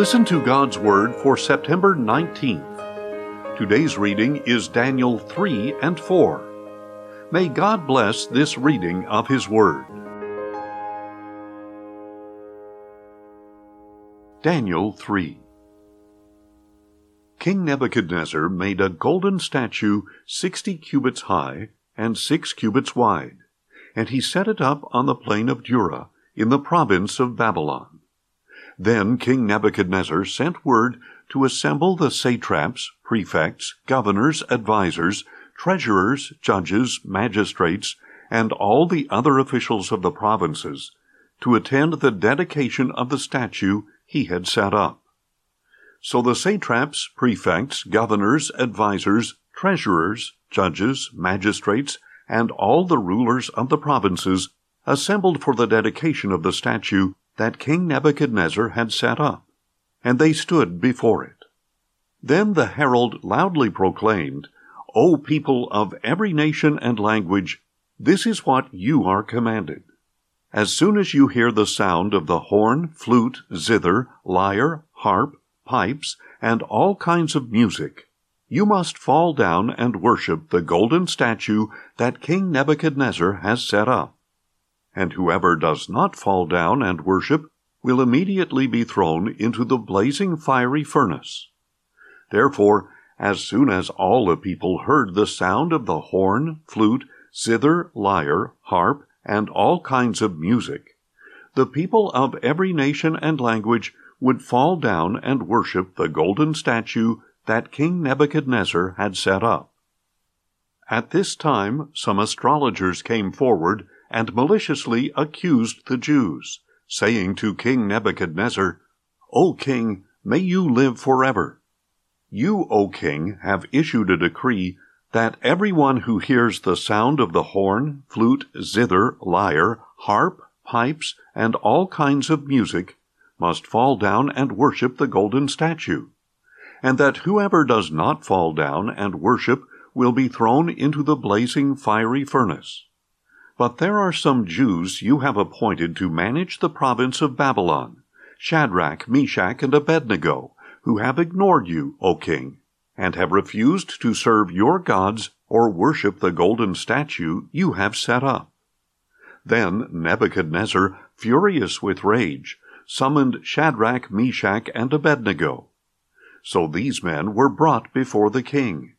Listen to God's Word for September 19th. Today's reading is Daniel 3 and 4. May God bless this reading of His Word. Daniel 3 King Nebuchadnezzar made a golden statue sixty cubits high and six cubits wide, and he set it up on the plain of Dura in the province of Babylon. Then King Nebuchadnezzar sent word to assemble the satraps, prefects, governors, advisers, treasurers, judges, magistrates, and all the other officials of the provinces to attend the dedication of the statue he had set up. So the satraps, prefects, governors, advisers, treasurers, judges, magistrates, and all the rulers of the provinces assembled for the dedication of the statue that King Nebuchadnezzar had set up, and they stood before it. Then the herald loudly proclaimed, O people of every nation and language, this is what you are commanded. As soon as you hear the sound of the horn, flute, zither, lyre, harp, pipes, and all kinds of music, you must fall down and worship the golden statue that King Nebuchadnezzar has set up and whoever does not fall down and worship will immediately be thrown into the blazing fiery furnace. Therefore, as soon as all the people heard the sound of the horn, flute, zither, lyre, harp, and all kinds of music, the people of every nation and language would fall down and worship the golden statue that King Nebuchadnezzar had set up. At this time, some astrologers came forward and maliciously accused the Jews, saying to King Nebuchadnezzar, O king, may you live forever. You, O king, have issued a decree that everyone who hears the sound of the horn, flute, zither, lyre, harp, pipes, and all kinds of music must fall down and worship the golden statue, and that whoever does not fall down and worship will be thrown into the blazing fiery furnace. But there are some Jews you have appointed to manage the province of Babylon, Shadrach, Meshach, and Abednego, who have ignored you, O king, and have refused to serve your gods or worship the golden statue you have set up. Then Nebuchadnezzar, furious with rage, summoned Shadrach, Meshach, and Abednego. So these men were brought before the king.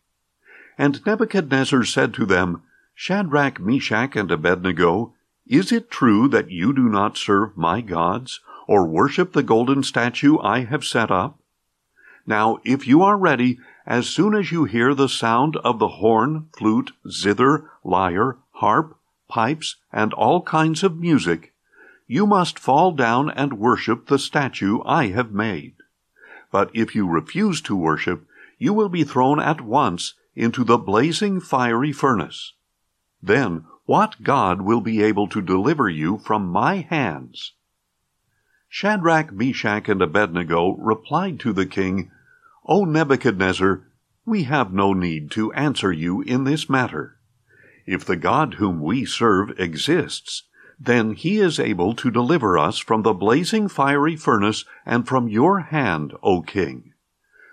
And Nebuchadnezzar said to them, Shadrach, Meshach, and Abednego, is it true that you do not serve my gods, or worship the golden statue I have set up? Now, if you are ready, as soon as you hear the sound of the horn, flute, zither, lyre, harp, pipes, and all kinds of music, you must fall down and worship the statue I have made. But if you refuse to worship, you will be thrown at once into the blazing fiery furnace. Then what God will be able to deliver you from my hands? Shadrach, Meshach, and Abednego replied to the king, O Nebuchadnezzar, we have no need to answer you in this matter. If the God whom we serve exists, then he is able to deliver us from the blazing fiery furnace and from your hand, O king.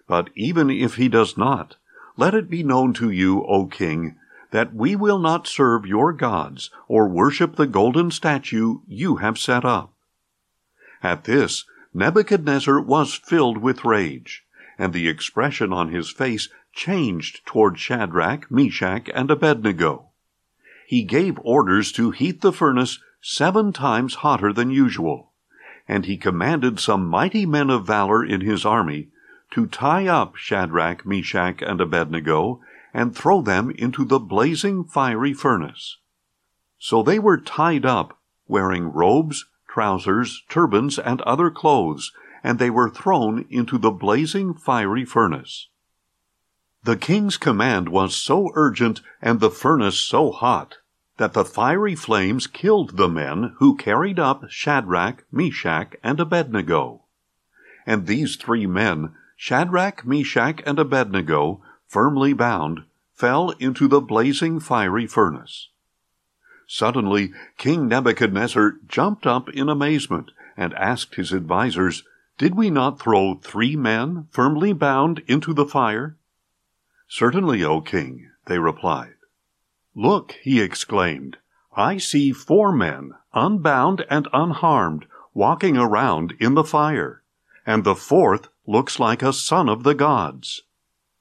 But even if he does not, let it be known to you, O king, that we will not serve your gods or worship the golden statue you have set up. At this, Nebuchadnezzar was filled with rage, and the expression on his face changed toward Shadrach, Meshach, and Abednego. He gave orders to heat the furnace seven times hotter than usual, and he commanded some mighty men of valor in his army to tie up Shadrach, Meshach, and Abednego and throw them into the blazing fiery furnace. So they were tied up, wearing robes, trousers, turbans, and other clothes, and they were thrown into the blazing fiery furnace. The king's command was so urgent and the furnace so hot that the fiery flames killed the men who carried up Shadrach, Meshach, and Abednego. And these three men, Shadrach, Meshach, and Abednego, firmly bound, fell into the blazing fiery furnace. Suddenly, King Nebuchadnezzar jumped up in amazement and asked his advisers, Did we not throw three men, firmly bound, into the fire? Certainly, O king, they replied. Look, he exclaimed, I see four men, unbound and unharmed, walking around in the fire, and the fourth looks like a son of the gods.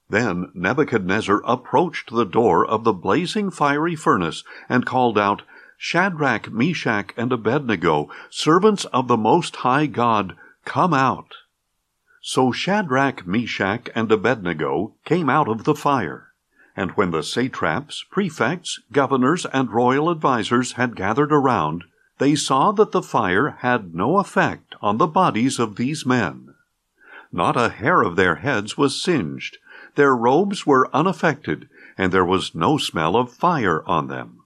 Then Nebuchadnezzar approached the door of the blazing fiery furnace and called out, Shadrach, Meshach, and Abednego, servants of the Most High God, come out. So Shadrach, Meshach, and Abednego came out of the fire. And when the satraps, prefects, governors, and royal advisers had gathered around, they saw that the fire had no effect on the bodies of these men. Not a hair of their heads was singed, their robes were unaffected, and there was no smell of fire on them.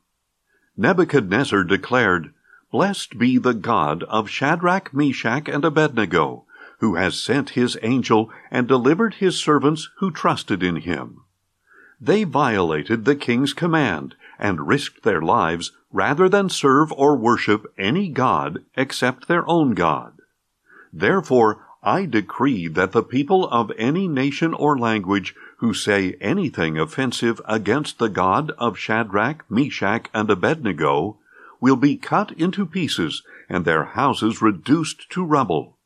Nebuchadnezzar declared, Blessed be the God of Shadrach, Meshach, and Abednego, who has sent his angel and delivered his servants who trusted in him. They violated the king's command and risked their lives rather than serve or worship any god except their own God. Therefore, I decree that the people of any nation or language who say anything offensive against the God of Shadrach, Meshach, and Abednego will be cut into pieces and their houses reduced to rubble.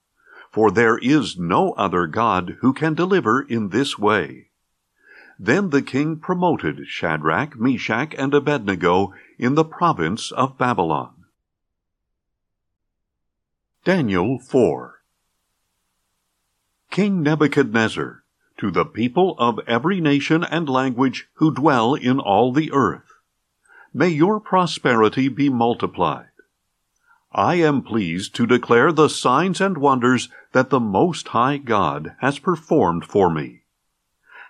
For there is no other God who can deliver in this way. Then the king promoted Shadrach, Meshach, and Abednego in the province of Babylon. Daniel 4 King Nebuchadnezzar, to the people of every nation and language who dwell in all the earth, may your prosperity be multiplied. I am pleased to declare the signs and wonders that the Most High God has performed for me.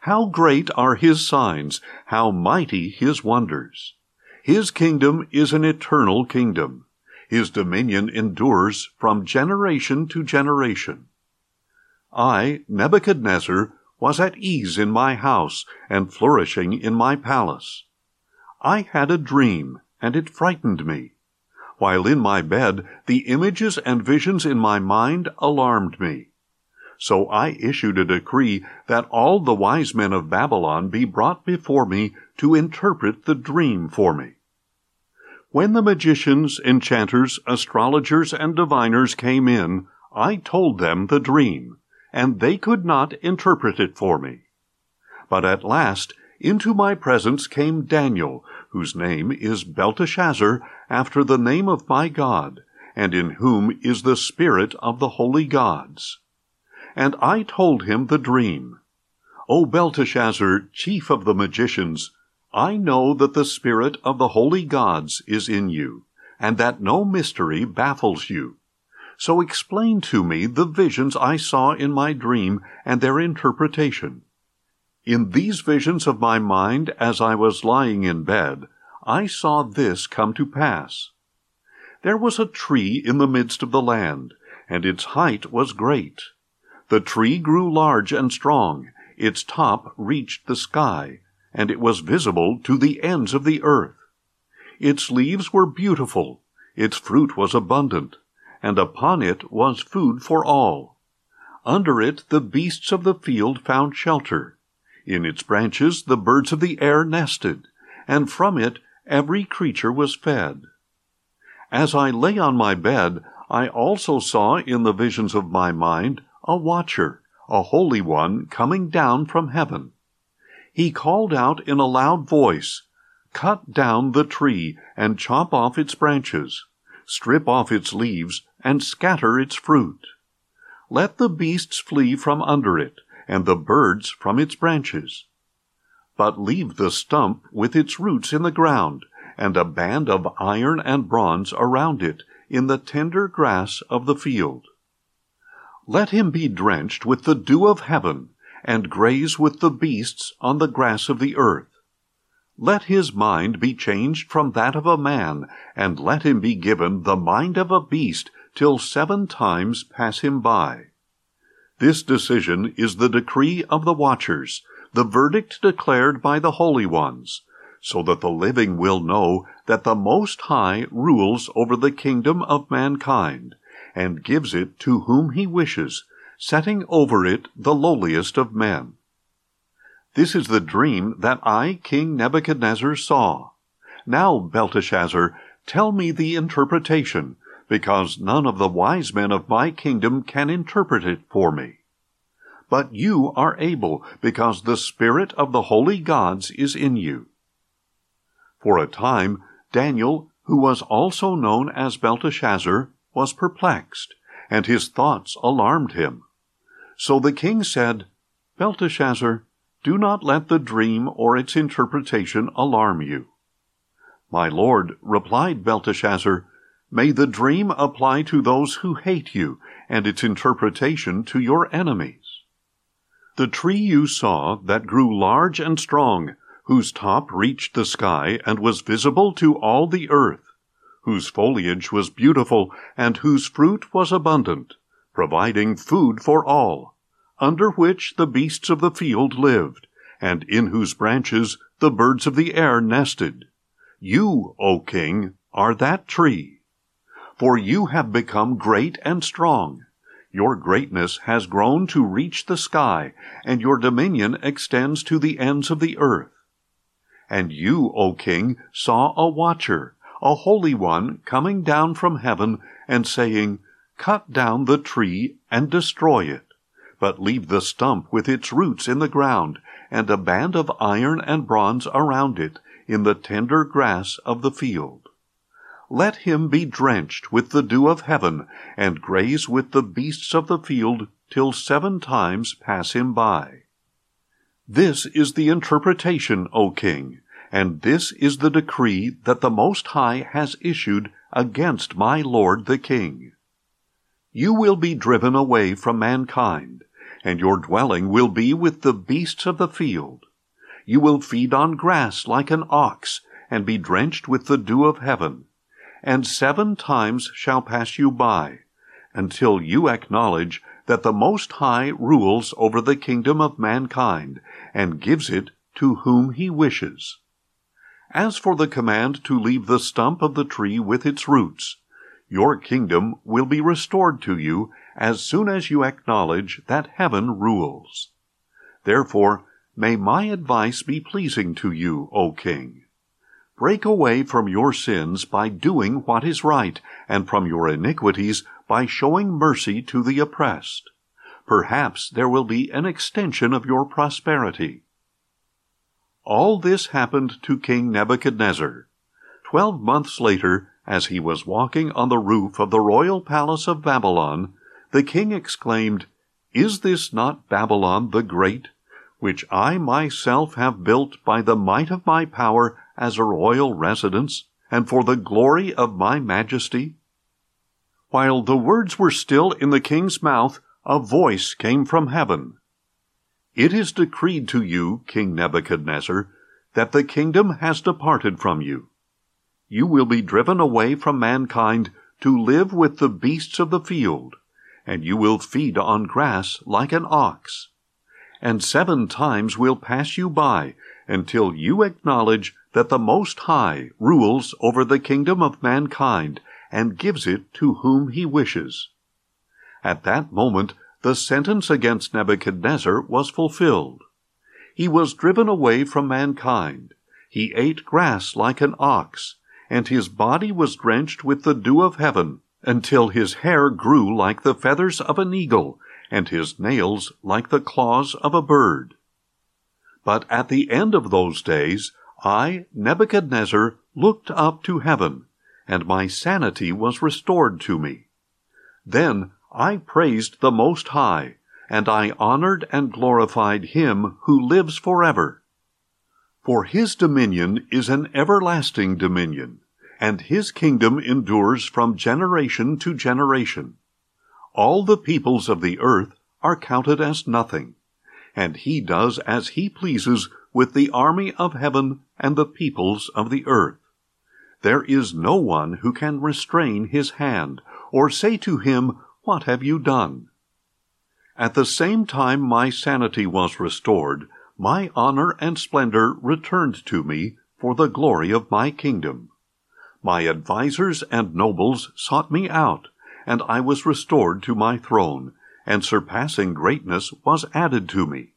How great are His signs, how mighty His wonders! His kingdom is an eternal kingdom. His dominion endures from generation to generation. I, Nebuchadnezzar, was at ease in my house and flourishing in my palace. I had a dream, and it frightened me. While in my bed, the images and visions in my mind alarmed me. So I issued a decree that all the wise men of Babylon be brought before me to interpret the dream for me. When the magicians, enchanters, astrologers, and diviners came in, I told them the dream and they could not interpret it for me. But at last into my presence came Daniel, whose name is Belteshazzar, after the name of my God, and in whom is the spirit of the holy gods. And I told him the dream. O Belteshazzar, chief of the magicians, I know that the spirit of the holy gods is in you, and that no mystery baffles you. So explain to me the visions I saw in my dream and their interpretation. In these visions of my mind, as I was lying in bed, I saw this come to pass. There was a tree in the midst of the land, and its height was great. The tree grew large and strong, its top reached the sky, and it was visible to the ends of the earth. Its leaves were beautiful, its fruit was abundant and upon it was food for all. Under it the beasts of the field found shelter. In its branches the birds of the air nested, and from it every creature was fed. As I lay on my bed, I also saw in the visions of my mind a watcher, a holy one, coming down from heaven. He called out in a loud voice, Cut down the tree and chop off its branches, strip off its leaves, and scatter its fruit. Let the beasts flee from under it, and the birds from its branches. But leave the stump with its roots in the ground, and a band of iron and bronze around it, in the tender grass of the field. Let him be drenched with the dew of heaven, and graze with the beasts on the grass of the earth. Let his mind be changed from that of a man, and let him be given the mind of a beast till seven times pass him by. This decision is the decree of the watchers, the verdict declared by the holy ones, so that the living will know that the Most High rules over the kingdom of mankind, and gives it to whom he wishes, setting over it the lowliest of men. This is the dream that I, King Nebuchadnezzar, saw. Now, Belteshazzar, tell me the interpretation, because none of the wise men of my kingdom can interpret it for me. But you are able, because the Spirit of the holy gods is in you. For a time, Daniel, who was also known as Belteshazzar, was perplexed, and his thoughts alarmed him. So the king said, Belteshazzar, do not let the dream or its interpretation alarm you. My lord, replied Belteshazzar, may the dream apply to those who hate you, and its interpretation to your enemies. The tree you saw that grew large and strong, whose top reached the sky and was visible to all the earth, whose foliage was beautiful and whose fruit was abundant, providing food for all, under which the beasts of the field lived, and in whose branches the birds of the air nested. You, O king, are that tree. For you have become great and strong. Your greatness has grown to reach the sky, and your dominion extends to the ends of the earth. And you, O king, saw a watcher, a holy one, coming down from heaven and saying, Cut down the tree and destroy it, but leave the stump with its roots in the ground, and a band of iron and bronze around it, in the tender grass of the field. Let him be drenched with the dew of heaven, and graze with the beasts of the field, till seven times pass him by. This is the interpretation, O king, and this is the decree that the Most High has issued against my lord the king. You will be driven away from mankind, and your dwelling will be with the beasts of the field. You will feed on grass like an ox, and be drenched with the dew of heaven. And seven times shall pass you by, until you acknowledge that the Most High rules over the kingdom of mankind, and gives it to whom he wishes. As for the command to leave the stump of the tree with its roots, your kingdom will be restored to you as soon as you acknowledge that heaven rules. Therefore, may my advice be pleasing to you, O king. Break away from your sins by doing what is right, and from your iniquities by showing mercy to the oppressed. Perhaps there will be an extension of your prosperity. All this happened to King Nebuchadnezzar. Twelve months later, as he was walking on the roof of the royal palace of Babylon, the king exclaimed, Is this not Babylon the Great, which I myself have built by the might of my power as a royal residence, and for the glory of my majesty? While the words were still in the king's mouth, a voice came from heaven. It is decreed to you, King Nebuchadnezzar, that the kingdom has departed from you. You will be driven away from mankind to live with the beasts of the field, and you will feed on grass like an ox. And seven times will pass you by until you acknowledge that the Most High rules over the kingdom of mankind and gives it to whom he wishes. At that moment, the sentence against Nebuchadnezzar was fulfilled. He was driven away from mankind. He ate grass like an ox, and his body was drenched with the dew of heaven, until his hair grew like the feathers of an eagle, and his nails like the claws of a bird. But at the end of those days, I, Nebuchadnezzar, looked up to heaven, and my sanity was restored to me. Then I praised the Most High, and I honored and glorified him who lives forever. For his dominion is an everlasting dominion, and his kingdom endures from generation to generation. All the peoples of the earth are counted as nothing, and he does as he pleases with the army of heaven and the peoples of the earth. There is no one who can restrain his hand, or say to him, What have you done? At the same time my sanity was restored, my honor and splendor returned to me for the glory of my kingdom. My advisers and nobles sought me out, and I was restored to my throne, and surpassing greatness was added to me.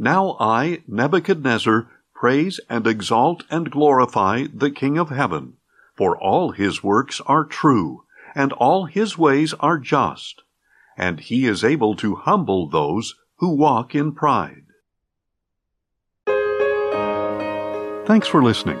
Now I, Nebuchadnezzar, praise and exalt and glorify the King of heaven, for all his works are true, and all his ways are just, and he is able to humble those who walk in pride. Thanks for listening,